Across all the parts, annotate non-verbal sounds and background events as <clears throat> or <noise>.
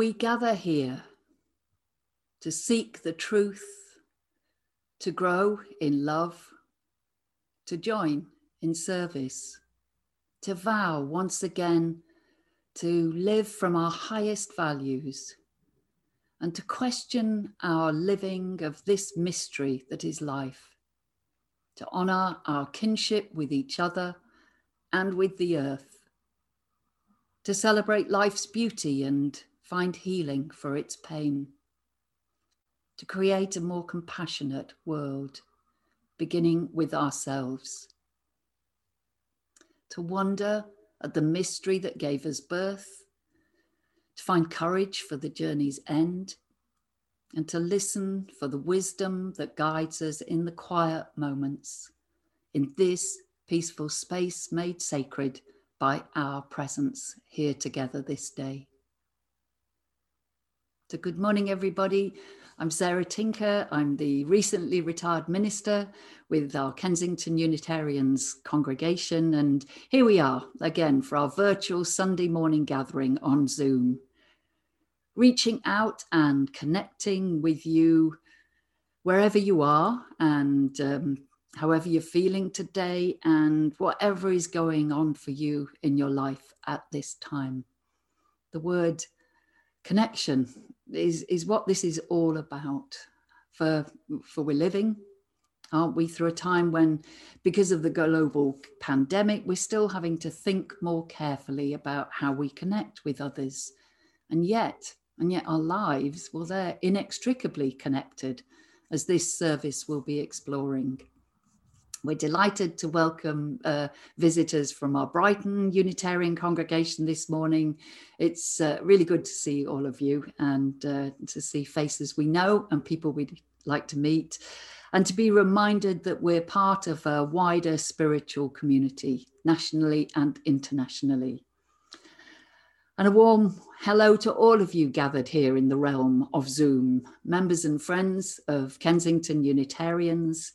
We gather here to seek the truth, to grow in love, to join in service, to vow once again to live from our highest values and to question our living of this mystery that is life, to honour our kinship with each other and with the earth, to celebrate life's beauty and find healing for its pain, to create a more compassionate world, beginning with ourselves, to wonder at the mystery that gave us birth, to find courage for the journey's end, and to listen for the wisdom that guides us in the quiet moments in this peaceful space made sacred by our presence here together this day. So, good morning, everybody. I'm Sarah Tinker. I'm the recently retired minister with our Kensington Unitarians congregation. And here we are again for our virtual Sunday morning gathering on Zoom. Reaching out and connecting with you wherever you are and um, however you're feeling today and whatever is going on for you in your life at this time. The word connection is, is what this is all about. For, for we're living, aren't we, through a time when, because of the global pandemic, we're still having to think more carefully about how we connect with others. And yet, and yet our lives, well, they're inextricably connected, as this service will be exploring. We're delighted to welcome uh, visitors from our Brighton Unitarian congregation this morning. It's uh, really good to see all of you and uh, to see faces we know and people we'd like to meet, and to be reminded that we're part of a wider spiritual community, nationally and internationally. And a warm hello to all of you gathered here in the realm of Zoom, members and friends of Kensington Unitarians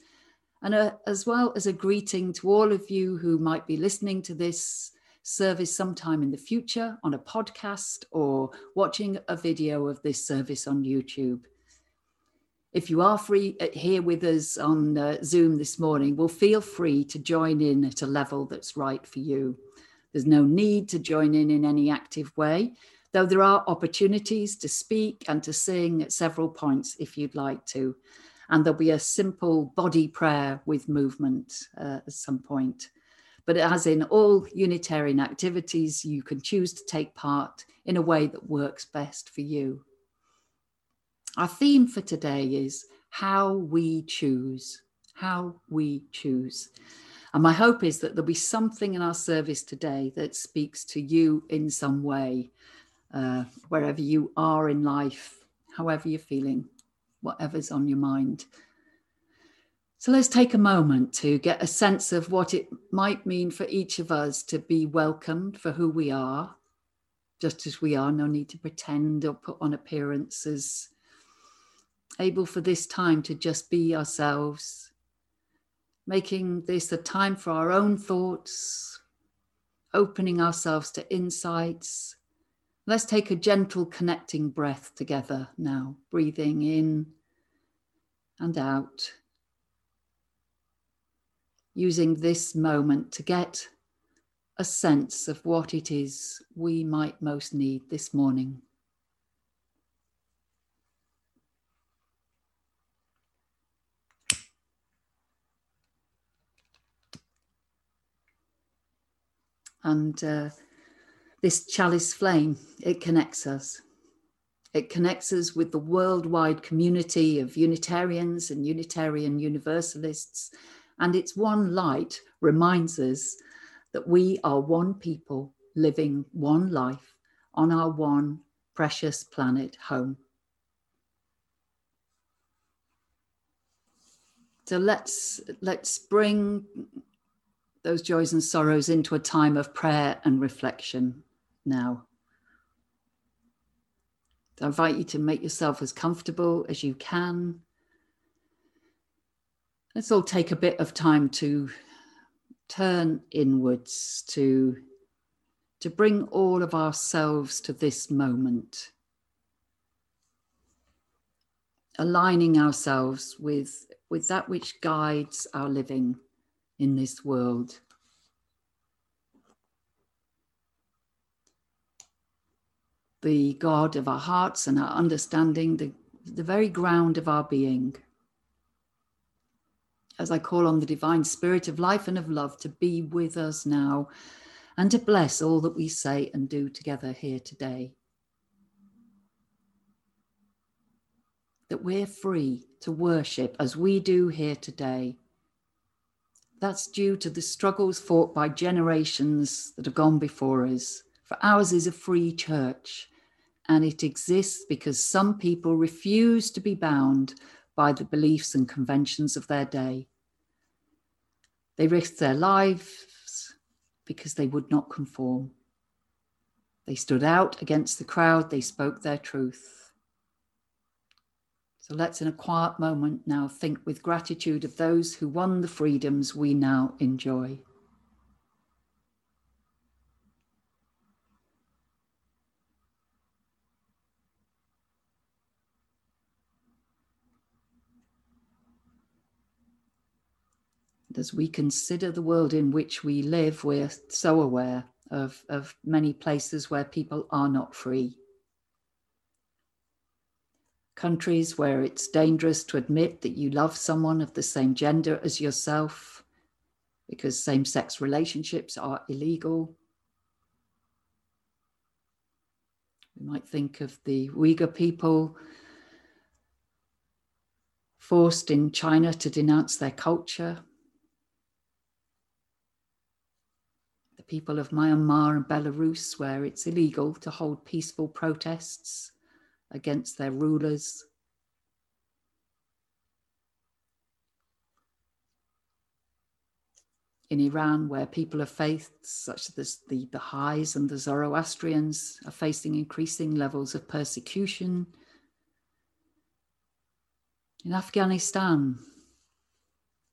and a, as well as a greeting to all of you who might be listening to this service sometime in the future on a podcast or watching a video of this service on YouTube. If you are free uh, here with us on uh, Zoom this morning, well, feel free to join in at a level that's right for you. There's no need to join in in any active way, though there are opportunities to speak and to sing at several points if you'd like to and there'll be a simple body prayer with movement uh, at some point. But as in all Unitarian activities, you can choose to take part in a way that works best for you. Our theme for today is how we choose, how we choose. And my hope is that there'll be something in our service today that speaks to you in some way, uh, wherever you are in life, however you're feeling whatever's on your mind. So let's take a moment to get a sense of what it might mean for each of us to be welcomed for who we are, just as we are, no need to pretend or put on appearances. Able for this time to just be ourselves, making this a time for our own thoughts, opening ourselves to insights. Let's take a gentle connecting breath together now, breathing in and out. Using this moment to get a sense of what it is we might most need this morning. And uh, this chalice flame, it connects us. It connects us with the worldwide community of Unitarians and Unitarian Universalists. And its one light reminds us that we are one people living one life on our one precious planet home. So let's let's bring those joys and sorrows into a time of prayer and reflection now. I invite you to make yourself as comfortable as you can. Let's all take a bit of time to turn inwards, to, to bring all of ourselves to this moment, aligning ourselves with, with that which guides our living in this world. The God of our hearts and our understanding, the, the very ground of our being. As I call on the divine spirit of life and of love to be with us now and to bless all that we say and do together here today. That we're free to worship as we do here today. That's due to the struggles fought by generations that have gone before us. For ours is a free church, and it exists because some people refuse to be bound by the beliefs and conventions of their day. They risked their lives because they would not conform. They stood out against the crowd, they spoke their truth. So let's, in a quiet moment, now think with gratitude of those who won the freedoms we now enjoy. As we consider the world in which we live, we're so aware of, of many places where people are not free. Countries where it's dangerous to admit that you love someone of the same gender as yourself because same sex relationships are illegal. We might think of the Uyghur people forced in China to denounce their culture people of Myanmar and Belarus, where it's illegal to hold peaceful protests against their rulers. In Iran, where people of faith, such as the Baha'is and the Zoroastrians, are facing increasing levels of persecution. In Afghanistan,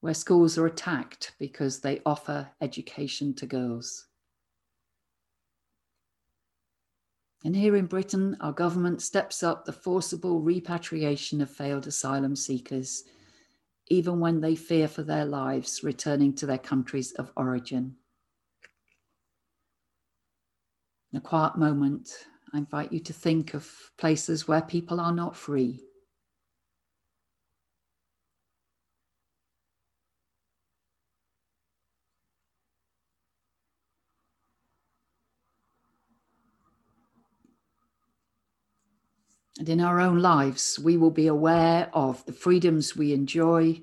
where schools are attacked because they offer education to girls. And here in Britain, our government steps up the forcible repatriation of failed asylum seekers, even when they fear for their lives returning to their countries of origin. In a quiet moment, I invite you to think of places where people are not free And in our own lives, we will be aware of the freedoms we enjoy,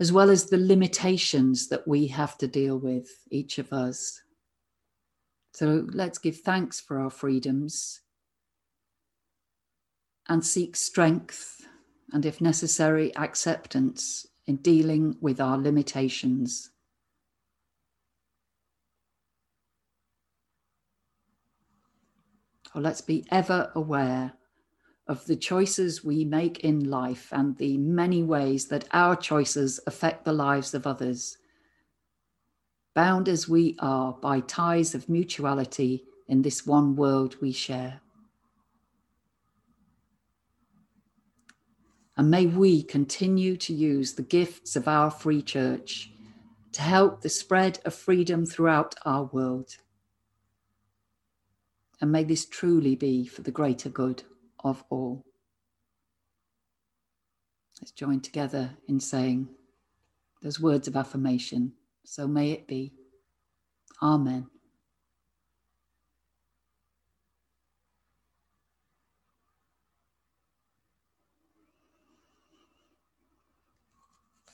as well as the limitations that we have to deal with, each of us. So let's give thanks for our freedoms and seek strength and, if necessary, acceptance in dealing with our limitations. Or let's be ever aware of the choices we make in life and the many ways that our choices affect the lives of others. Bound as we are by ties of mutuality in this one world we share. And may we continue to use the gifts of our free church to help the spread of freedom throughout our world. And may this truly be for the greater good of all. Let's join together in saying those words of affirmation. So may it be. Amen.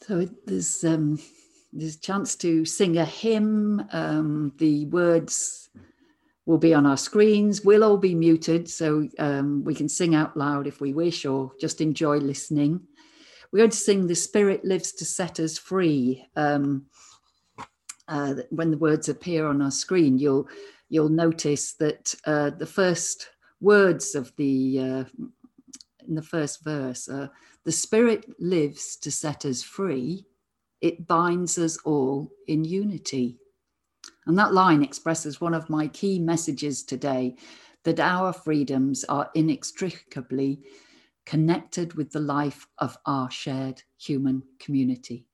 So there's um, there's a chance to sing a hymn. Um, the words will be on our screens. We'll all be muted, so um, we can sing out loud if we wish or just enjoy listening. We're going to sing The Spirit Lives to Set Us Free. Um, uh, when the words appear on our screen, you'll, you'll notice that uh, the first words of the, uh, in the first verse, are the Spirit lives to set us free. It binds us all in unity. And that line expresses one of my key messages today that our freedoms are inextricably connected with the life of our shared human community.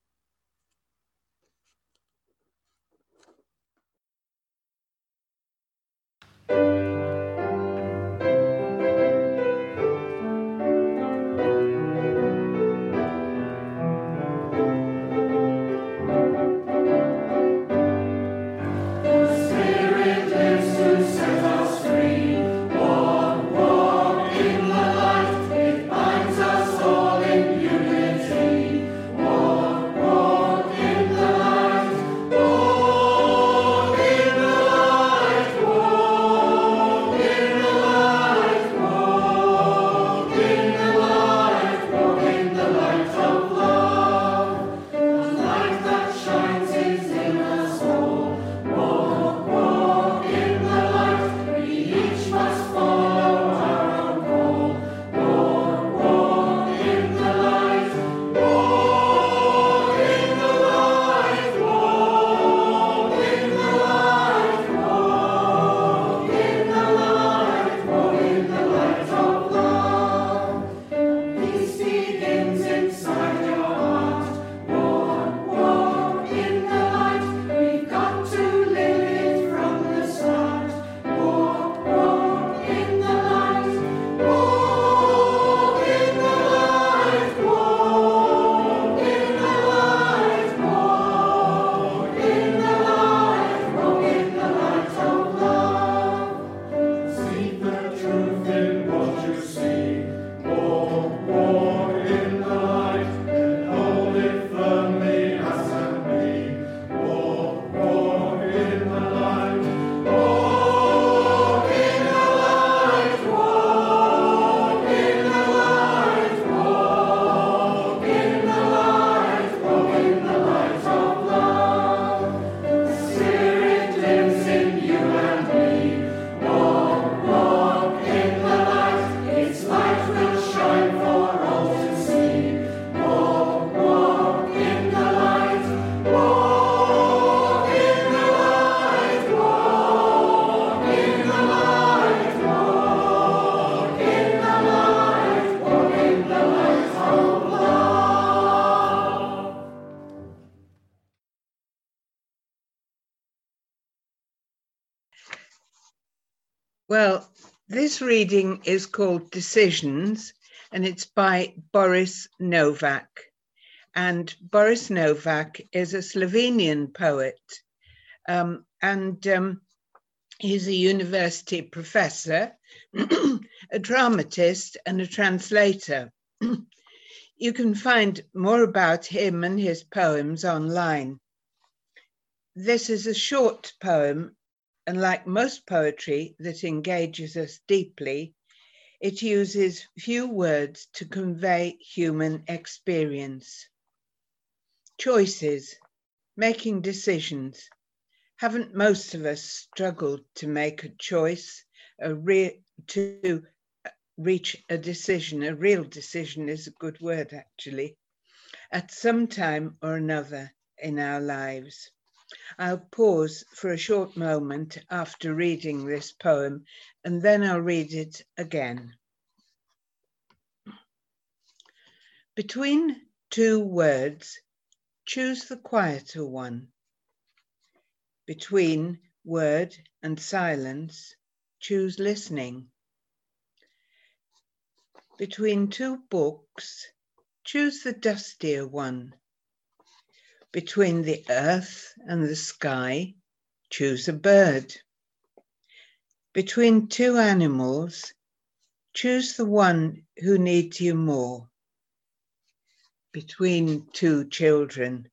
Well, this reading is called Decisions and it's by Boris Novak. And Boris Novak is a Slovenian poet um, and um, he's a university professor, <clears throat> a dramatist, and a translator. <clears throat> you can find more about him and his poems online. This is a short poem and like most poetry that engages us deeply, it uses few words to convey human experience. Choices, making decisions. Haven't most of us struggled to make a choice, a re- to uh, reach a decision? A real decision is a good word, actually, at some time or another in our lives. I'll pause for a short moment after reading this poem and then I'll read it again. Between two words, choose the quieter one. Between word and silence, choose listening. Between two books, choose the dustier one. Between the earth and the sky, choose a bird. Between two animals, choose the one who needs you more. Between two children,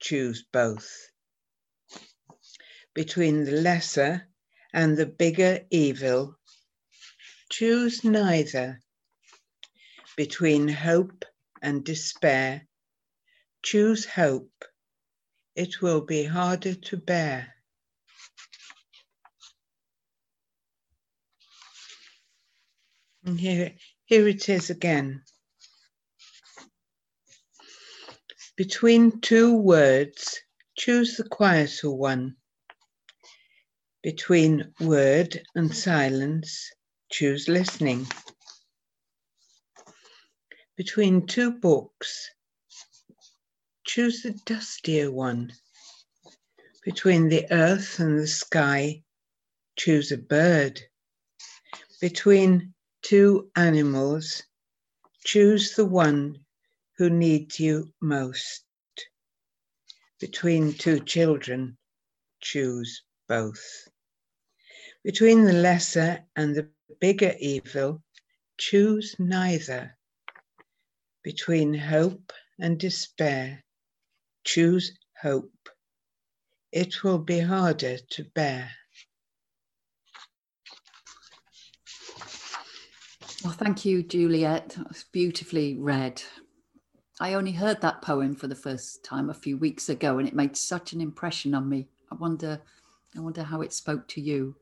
choose both. Between the lesser and the bigger evil, choose neither. Between hope and despair, Choose hope. It will be harder to bear. And here, here it is again. Between two words, choose the quieter one. Between word and silence, choose listening. between two books, choose the dustier one. Between the earth and the sky, choose a bird. Between two animals, choose the one who needs you most. Between two children, choose both. Between the lesser and the bigger evil, choose neither. Between hope and despair, choose hope it will be harder to bear. Well, thank you, Juliet. It's beautifully read. I only heard that poem for the first time a few weeks ago, and it made such an impression on me. I wonder, I wonder how it spoke to you.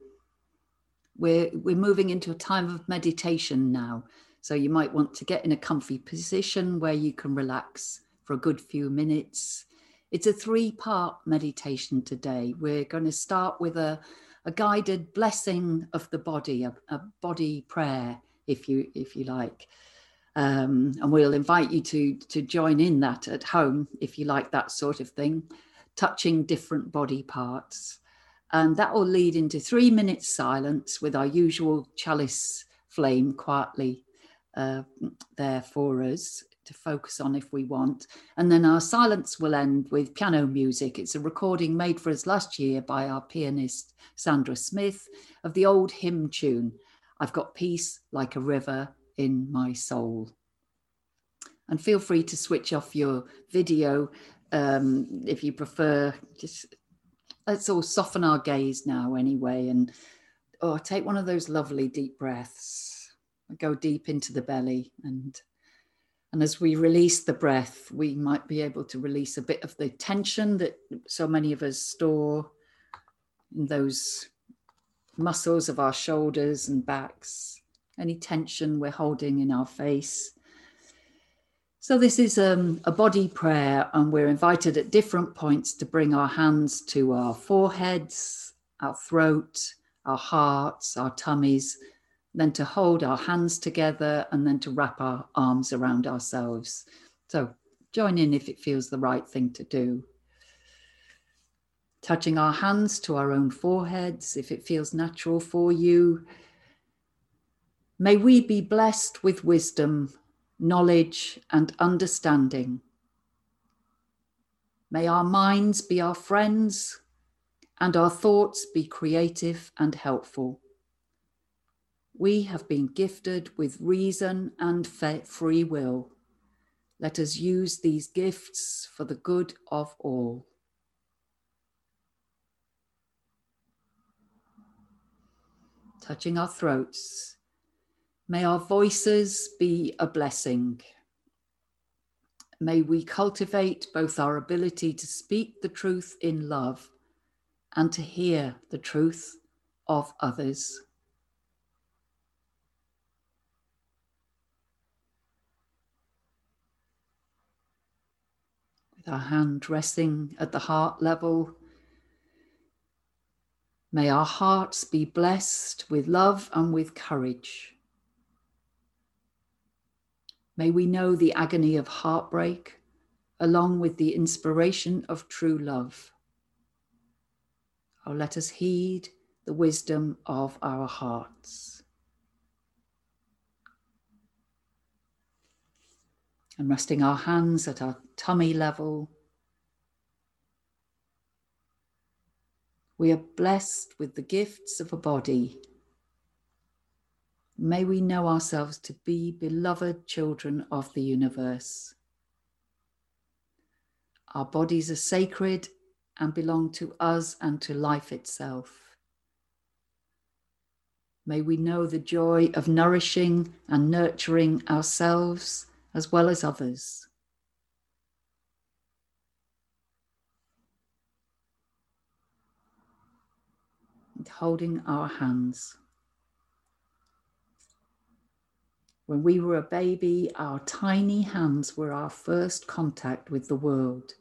We're we're moving into a time of meditation now, so you might want to get in a comfy position where you can relax for a good few minutes it's a three part meditation today. We're going to start with a, a guided blessing of the body, a, a body prayer, if you, if you like. Um, and we'll invite you to, to join in that at home if you like that sort of thing, touching different body parts. And that will lead into three minutes silence with our usual chalice flame quietly uh, there for us to focus on if we want. And then our silence will end with piano music. It's a recording made for us last year by our pianist Sandra Smith of the old hymn tune, I've Got Peace Like a River in My Soul. And feel free to switch off your video um, if you prefer. Just let's all soften our gaze now, anyway, and oh, take one of those lovely deep breaths. Go deep into the belly and and as we release the breath, we might be able to release a bit of the tension that so many of us store in those muscles of our shoulders and backs, any tension we're holding in our face. So, this is um, a body prayer, and we're invited at different points to bring our hands to our foreheads, our throat, our hearts, our tummies, then to hold our hands together, and then to wrap our arms around ourselves. So join in if it feels the right thing to do. Touching our hands to our own foreheads, if it feels natural for you. May we be blessed with wisdom, knowledge, and understanding. May our minds be our friends and our thoughts be creative and helpful we have been gifted with reason and free will. Let us use these gifts for the good of all. Touching our throats, may our voices be a blessing. May we cultivate both our ability to speak the truth in love and to hear the truth of others. With our hand resting at the heart level. May our hearts be blessed with love and with courage. May we know the agony of heartbreak along with the inspiration of true love. Oh, let us heed the wisdom of our hearts. And resting our hands at our tummy level. We are blessed with the gifts of a body. May we know ourselves to be beloved children of the universe. Our bodies are sacred and belong to us and to life itself. May we know the joy of nourishing and nurturing ourselves as well as others. And holding our hands. When we were a baby, our tiny hands were our first contact with the world.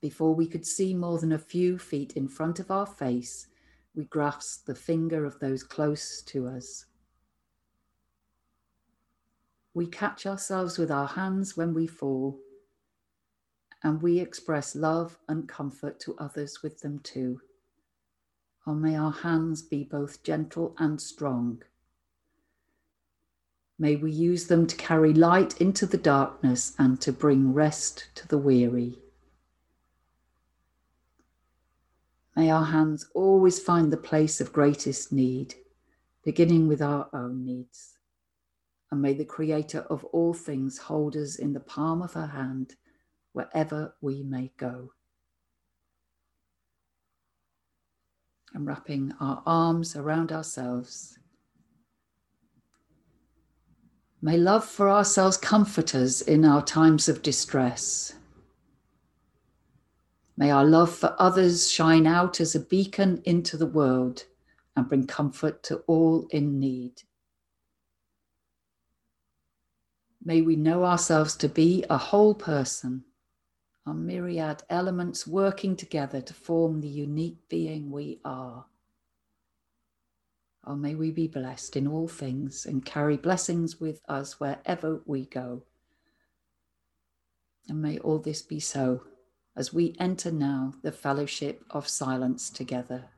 Before we could see more than a few feet in front of our face, we grasped the finger of those close to us. We catch ourselves with our hands when we fall, and we express love and comfort to others with them too. Oh, may our hands be both gentle and strong. May we use them to carry light into the darkness and to bring rest to the weary. May our hands always find the place of greatest need, beginning with our own needs. And may the Creator of all things hold us in the palm of her hand wherever we may go. And wrapping our arms around ourselves. May love for ourselves comfort us in our times of distress. May our love for others shine out as a beacon into the world and bring comfort to all in need. May we know ourselves to be a whole person, our myriad elements working together to form the unique being we are. Oh, may we be blessed in all things and carry blessings with us wherever we go. And may all this be so as we enter now the fellowship of silence together.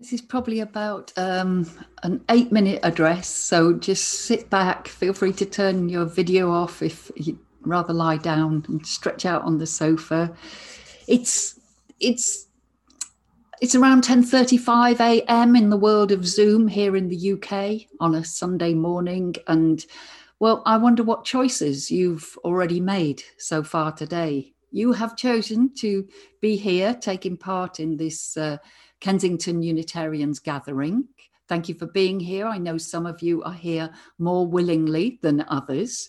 This is probably about um, an eight minute address. So just sit back. Feel free to turn your video off if you'd rather lie down and stretch out on the sofa. It's it's it's around 10:35 a.m. in the world of Zoom here in the UK on a Sunday morning and well I wonder what choices you've already made so far today. You have chosen to be here taking part in this uh, Kensington Unitarians gathering. Thank you for being here. I know some of you are here more willingly than others.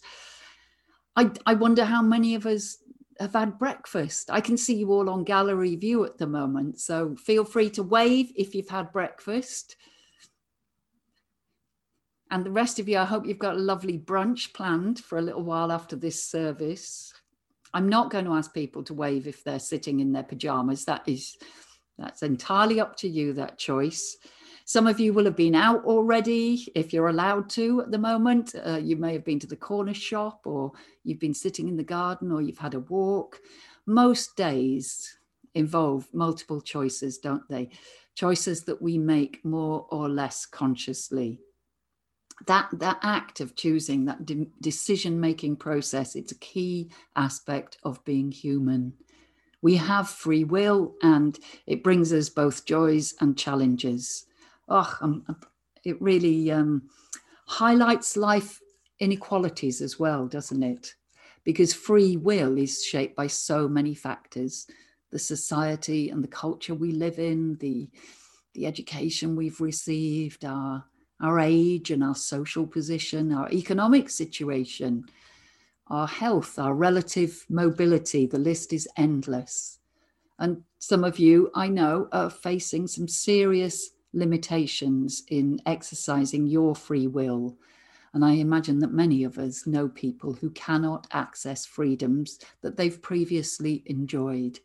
I, I wonder how many of us have had breakfast. I can see you all on gallery view at the moment, so feel free to wave if you've had breakfast. And the rest of you, I hope you've got a lovely brunch planned for a little while after this service. I'm not going to ask people to wave if they're sitting in their pajamas. That is that's entirely up to you, that choice. Some of you will have been out already, if you're allowed to at the moment. Uh, you may have been to the corner shop, or you've been sitting in the garden, or you've had a walk. Most days involve multiple choices, don't they? Choices that we make more or less consciously. That, that act of choosing, that de- decision making process, it's a key aspect of being human. We have free will and it brings us both joys and challenges. Oh, um, um, it really um, highlights life inequalities as well, doesn't it? Because free will is shaped by so many factors the society and the culture we live in, the, the education we've received, our, our age and our social position, our economic situation, our health, our relative mobility. The list is endless. And some of you, I know, are facing some serious limitations in exercising your free will. And I imagine that many of us know people who cannot access freedoms that they've previously enjoyed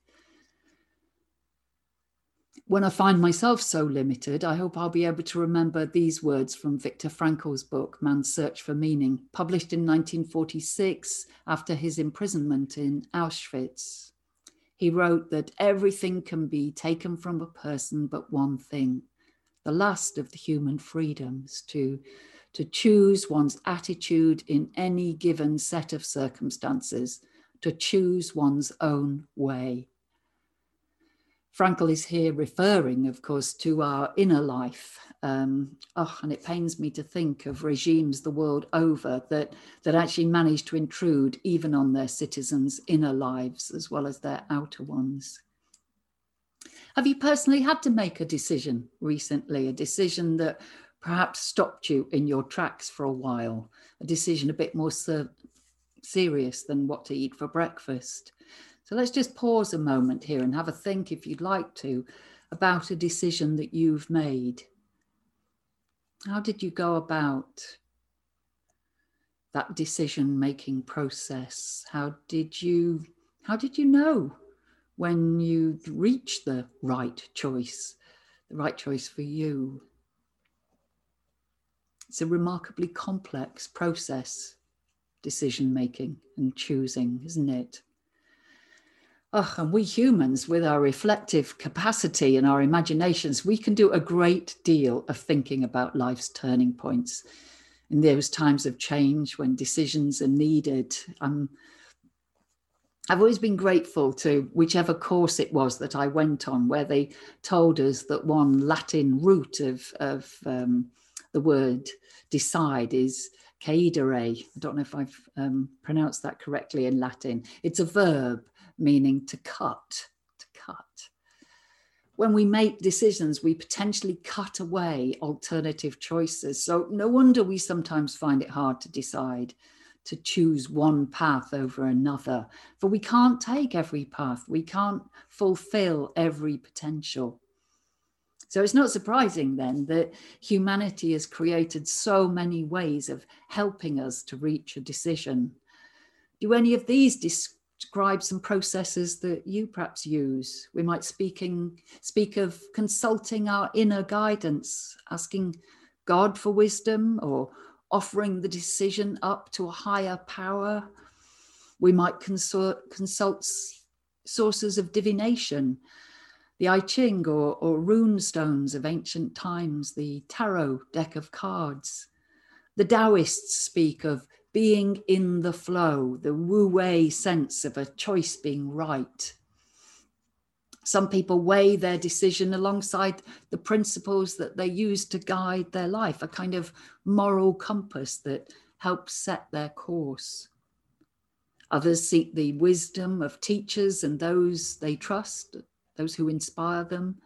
when I find myself so limited, I hope I'll be able to remember these words from Viktor Frankl's book, Man's Search for Meaning, published in 1946 after his imprisonment in Auschwitz. He wrote that everything can be taken from a person but one thing, the last of the human freedoms to, to choose one's attitude in any given set of circumstances, to choose one's own way. Frankl is here referring, of course, to our inner life. Um, oh, and it pains me to think of regimes the world over that, that actually manage to intrude even on their citizens' inner lives as well as their outer ones. Have you personally had to make a decision recently, a decision that perhaps stopped you in your tracks for a while, a decision a bit more ser- serious than what to eat for breakfast? So let's just pause a moment here and have a think, if you'd like to, about a decision that you've made. How did you go about that decision making process? How did you how did you know when you reached the right choice, the right choice for you? It's a remarkably complex process, decision making and choosing, isn't it? Oh, and we humans, with our reflective capacity and our imaginations, we can do a great deal of thinking about life's turning points in those times of change when decisions are needed. Um, I've always been grateful to whichever course it was that I went on, where they told us that one Latin root of, of um, the word decide is caedere. I don't know if I've um, pronounced that correctly in Latin. It's a verb meaning to cut, to cut. When we make decisions, we potentially cut away alternative choices. So, no wonder we sometimes find it hard to decide to choose one path over another. For we can't take every path, we can't fulfill every potential. So it's not surprising then that humanity has created so many ways of helping us to reach a decision. Do any of these describe some processes that you perhaps use. We might speaking speak of consulting our inner guidance, asking God for wisdom or offering the decision up to a higher power. We might consult, consult sources of divination, the I Ching or, or rune stones of ancient times, the tarot deck of cards. The Taoists speak of being in the flow, the wu wei sense of a choice being right. Some people weigh their decision alongside the principles that they use to guide their life, a kind of moral compass that helps set their course. Others seek the wisdom of teachers and those they trust, those who inspire them.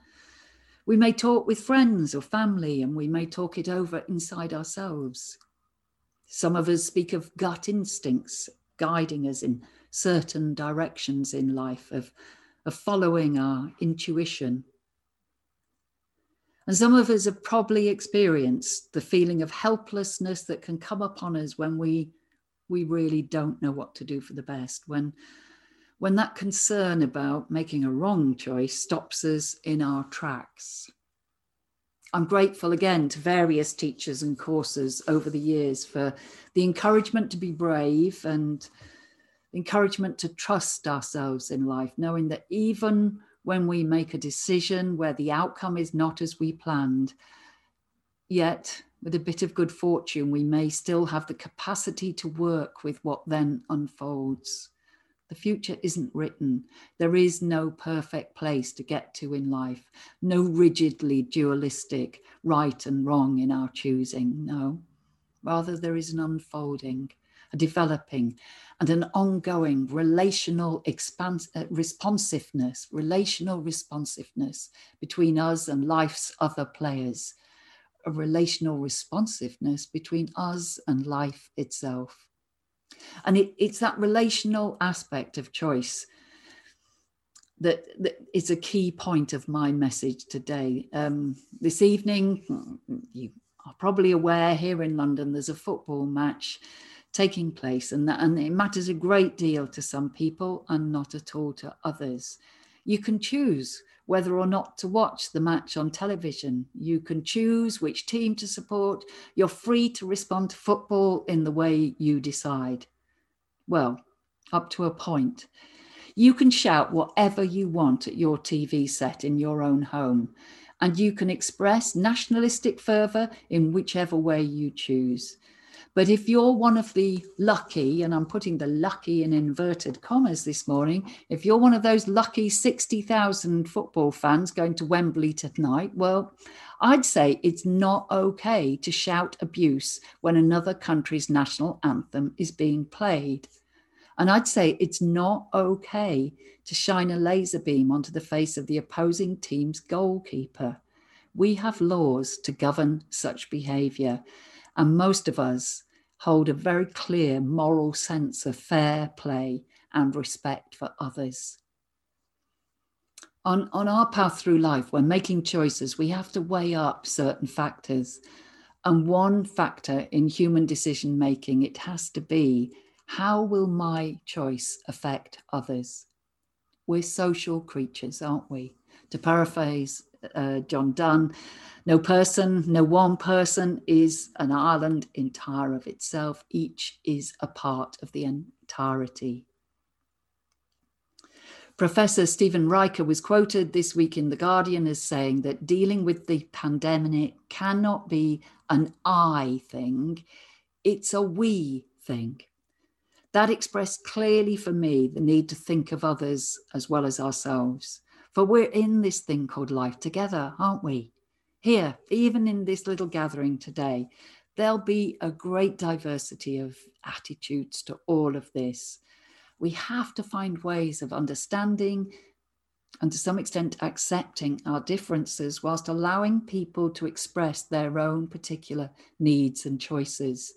We may talk with friends or family, and we may talk it over inside ourselves. Some of us speak of gut instincts guiding us in certain directions in life, of, of following our intuition. And some of us have probably experienced the feeling of helplessness that can come upon us when we, we really don't know what to do for the best, when, when that concern about making a wrong choice stops us in our tracks. I'm grateful again to various teachers and courses over the years for the encouragement to be brave and encouragement to trust ourselves in life, knowing that even when we make a decision where the outcome is not as we planned, yet with a bit of good fortune, we may still have the capacity to work with what then unfolds. The future isn't written. There is no perfect place to get to in life, no rigidly dualistic right and wrong in our choosing. No. Rather, there is an unfolding, a developing, and an ongoing relational expans- uh, responsiveness, relational responsiveness between us and life's other players, a relational responsiveness between us and life itself. And it, it's that relational aspect of choice that, that is a key point of my message today. Um, this evening, you are probably aware here in London, there's a football match taking place, and, that, and it matters a great deal to some people and not at all to others. You can choose whether or not to watch the match on television. You can choose which team to support. You're free to respond to football in the way you decide. Well, up to a point. You can shout whatever you want at your TV set in your own home, and you can express nationalistic fervour in whichever way you choose. But if you're one of the lucky, and I'm putting the lucky in inverted commas this morning, if you're one of those lucky 60,000 football fans going to Wembley tonight, well, I'd say it's not okay to shout abuse when another country's national anthem is being played. And I'd say it's not okay to shine a laser beam onto the face of the opposing team's goalkeeper. We have laws to govern such behaviour. And most of us hold a very clear moral sense of fair play and respect for others. On, on our path through life, when making choices, we have to weigh up certain factors. And one factor in human decision making, it has to be how will my choice affect others? We're social creatures, aren't we? To paraphrase uh, John Donne, no person, no one person is an island entire of itself. Each is a part of the entirety. Professor Stephen Reicher was quoted this week in The Guardian as saying that dealing with the pandemic cannot be an I thing, it's a we thing. That expressed clearly for me the need to think of others as well as ourselves. For we're in this thing called life together, aren't we? Here, even in this little gathering today, there'll be a great diversity of attitudes to all of this. We have to find ways of understanding and to some extent accepting our differences whilst allowing people to express their own particular needs and choices.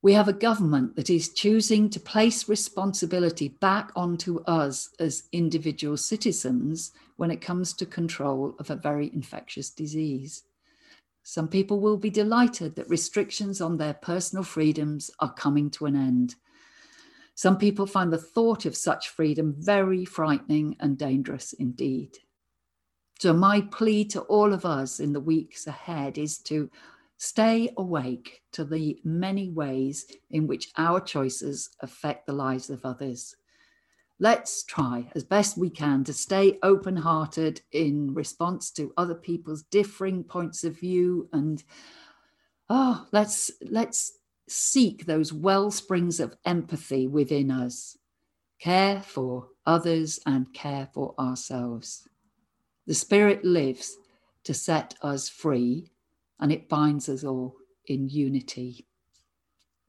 We have a government that is choosing to place responsibility back onto us as individual citizens when it comes to control of a very infectious disease. Some people will be delighted that restrictions on their personal freedoms are coming to an end. Some people find the thought of such freedom very frightening and dangerous indeed. So, my plea to all of us in the weeks ahead is to Stay awake to the many ways in which our choices affect the lives of others. let's try as best we can to stay open hearted in response to other people's differing points of view and oh let's let's seek those well springs of empathy within us care for others and care for ourselves the spirit lives to set us free and it binds us all in unity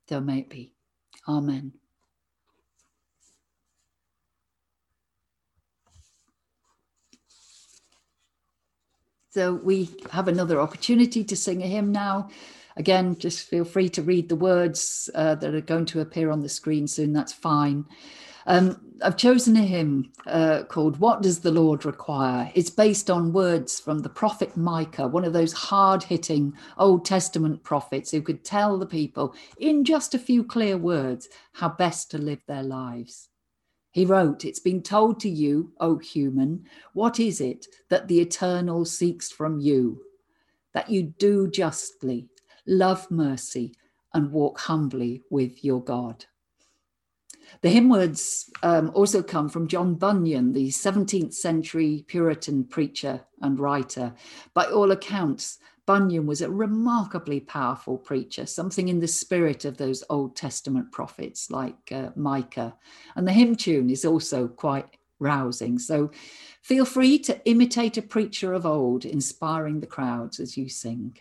there may it be amen So we have another opportunity to sing a hymn now. Again, just feel free to read the words uh, that are going to appear on the screen soon. That's fine. Um, I've chosen a hymn uh, called What Does the Lord Require? It's based on words from the prophet Micah, one of those hard hitting Old Testament prophets who could tell the people in just a few clear words how best to live their lives. He wrote, It's been told to you, O human, what is it that the eternal seeks from you? That you do justly, love mercy, and walk humbly with your God. The hymn words um, also come from John Bunyan, the 17th century Puritan preacher and writer. By all accounts, Bunyan was a remarkably powerful preacher, something in the spirit of those Old Testament prophets like uh, Micah. And the hymn tune is also quite rousing. So feel free to imitate a preacher of old, inspiring the crowds as you sing.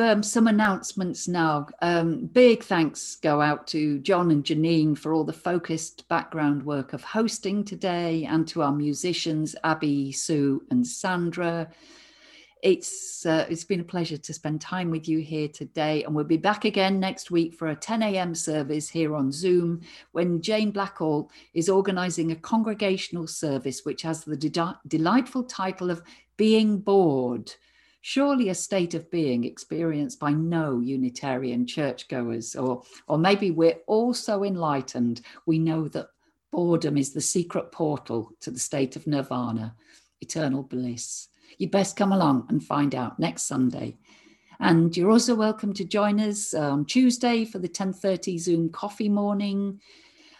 Um, some announcements now. Um, big thanks go out to John and Janine for all the focused background work of hosting today, and to our musicians, Abby, Sue, and Sandra. It's uh, it's been a pleasure to spend time with you here today, and we'll be back again next week for a 10 a.m. service here on Zoom when Jane Blackall is organising a congregational service which has the de- delightful title of "Being Bored." Surely a state of being experienced by no Unitarian churchgoers, or, or maybe we're all so enlightened we know that boredom is the secret portal to the state of nirvana, eternal bliss. You'd best come along and find out next Sunday. And you're also welcome to join us on Tuesday for the 10.30 Zoom coffee morning.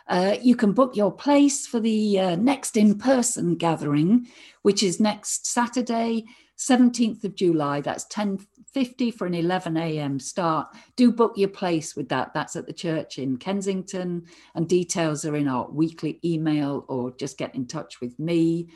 Uh, you can book your place for the uh, next in-person gathering, which is next Saturday, 17th of July. That's 10.50 for an 11 a.m. start. Do book your place with that. That's at the church in Kensington and details are in our weekly email or just get in touch with me.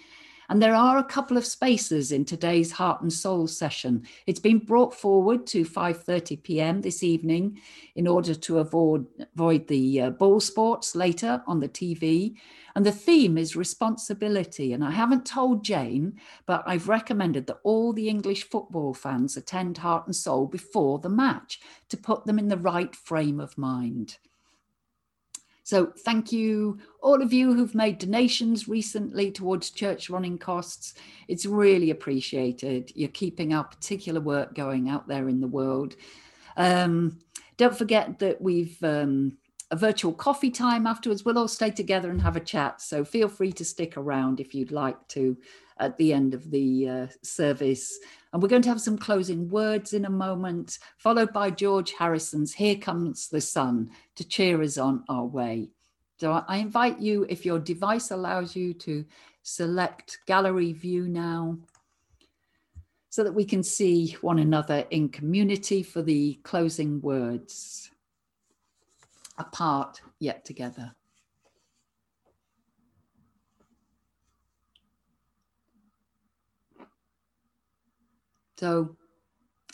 And there are a couple of spaces in today's Heart and Soul session. It's been brought forward to 5.30 p.m. this evening in order to avoid, avoid the uh, ball sports later on the TV. And the theme is responsibility. And I haven't told Jane, but I've recommended that all the English football fans attend Heart and Soul before the match to put them in the right frame of mind. So thank you, all of you who've made donations recently towards church running costs. It's really appreciated. You're keeping our particular work going out there in the world. Um, don't forget that we've um, a virtual coffee time afterwards. We'll all stay together and have a chat. So feel free to stick around if you'd like to at the end of the uh, service. And we're going to have some closing words in a moment, followed by George Harrison's Here Comes the Sun to cheer us on our way. So I invite you, if your device allows you to select gallery view now, so that we can see one another in community for the closing words, apart yet together. So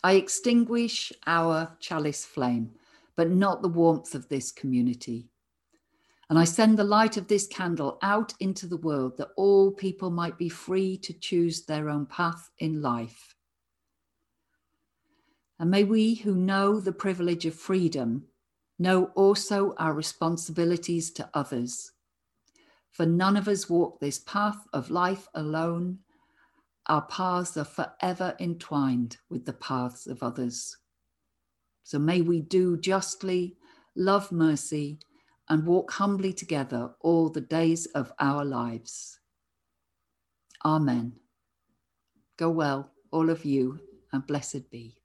I extinguish our chalice flame, but not the warmth of this community. And I send the light of this candle out into the world that all people might be free to choose their own path in life. And may we who know the privilege of freedom know also our responsibilities to others. For none of us walk this path of life alone, our paths are forever entwined with the paths of others. So may we do justly, love mercy, and walk humbly together all the days of our lives. Amen. Go well, all of you, and blessed be.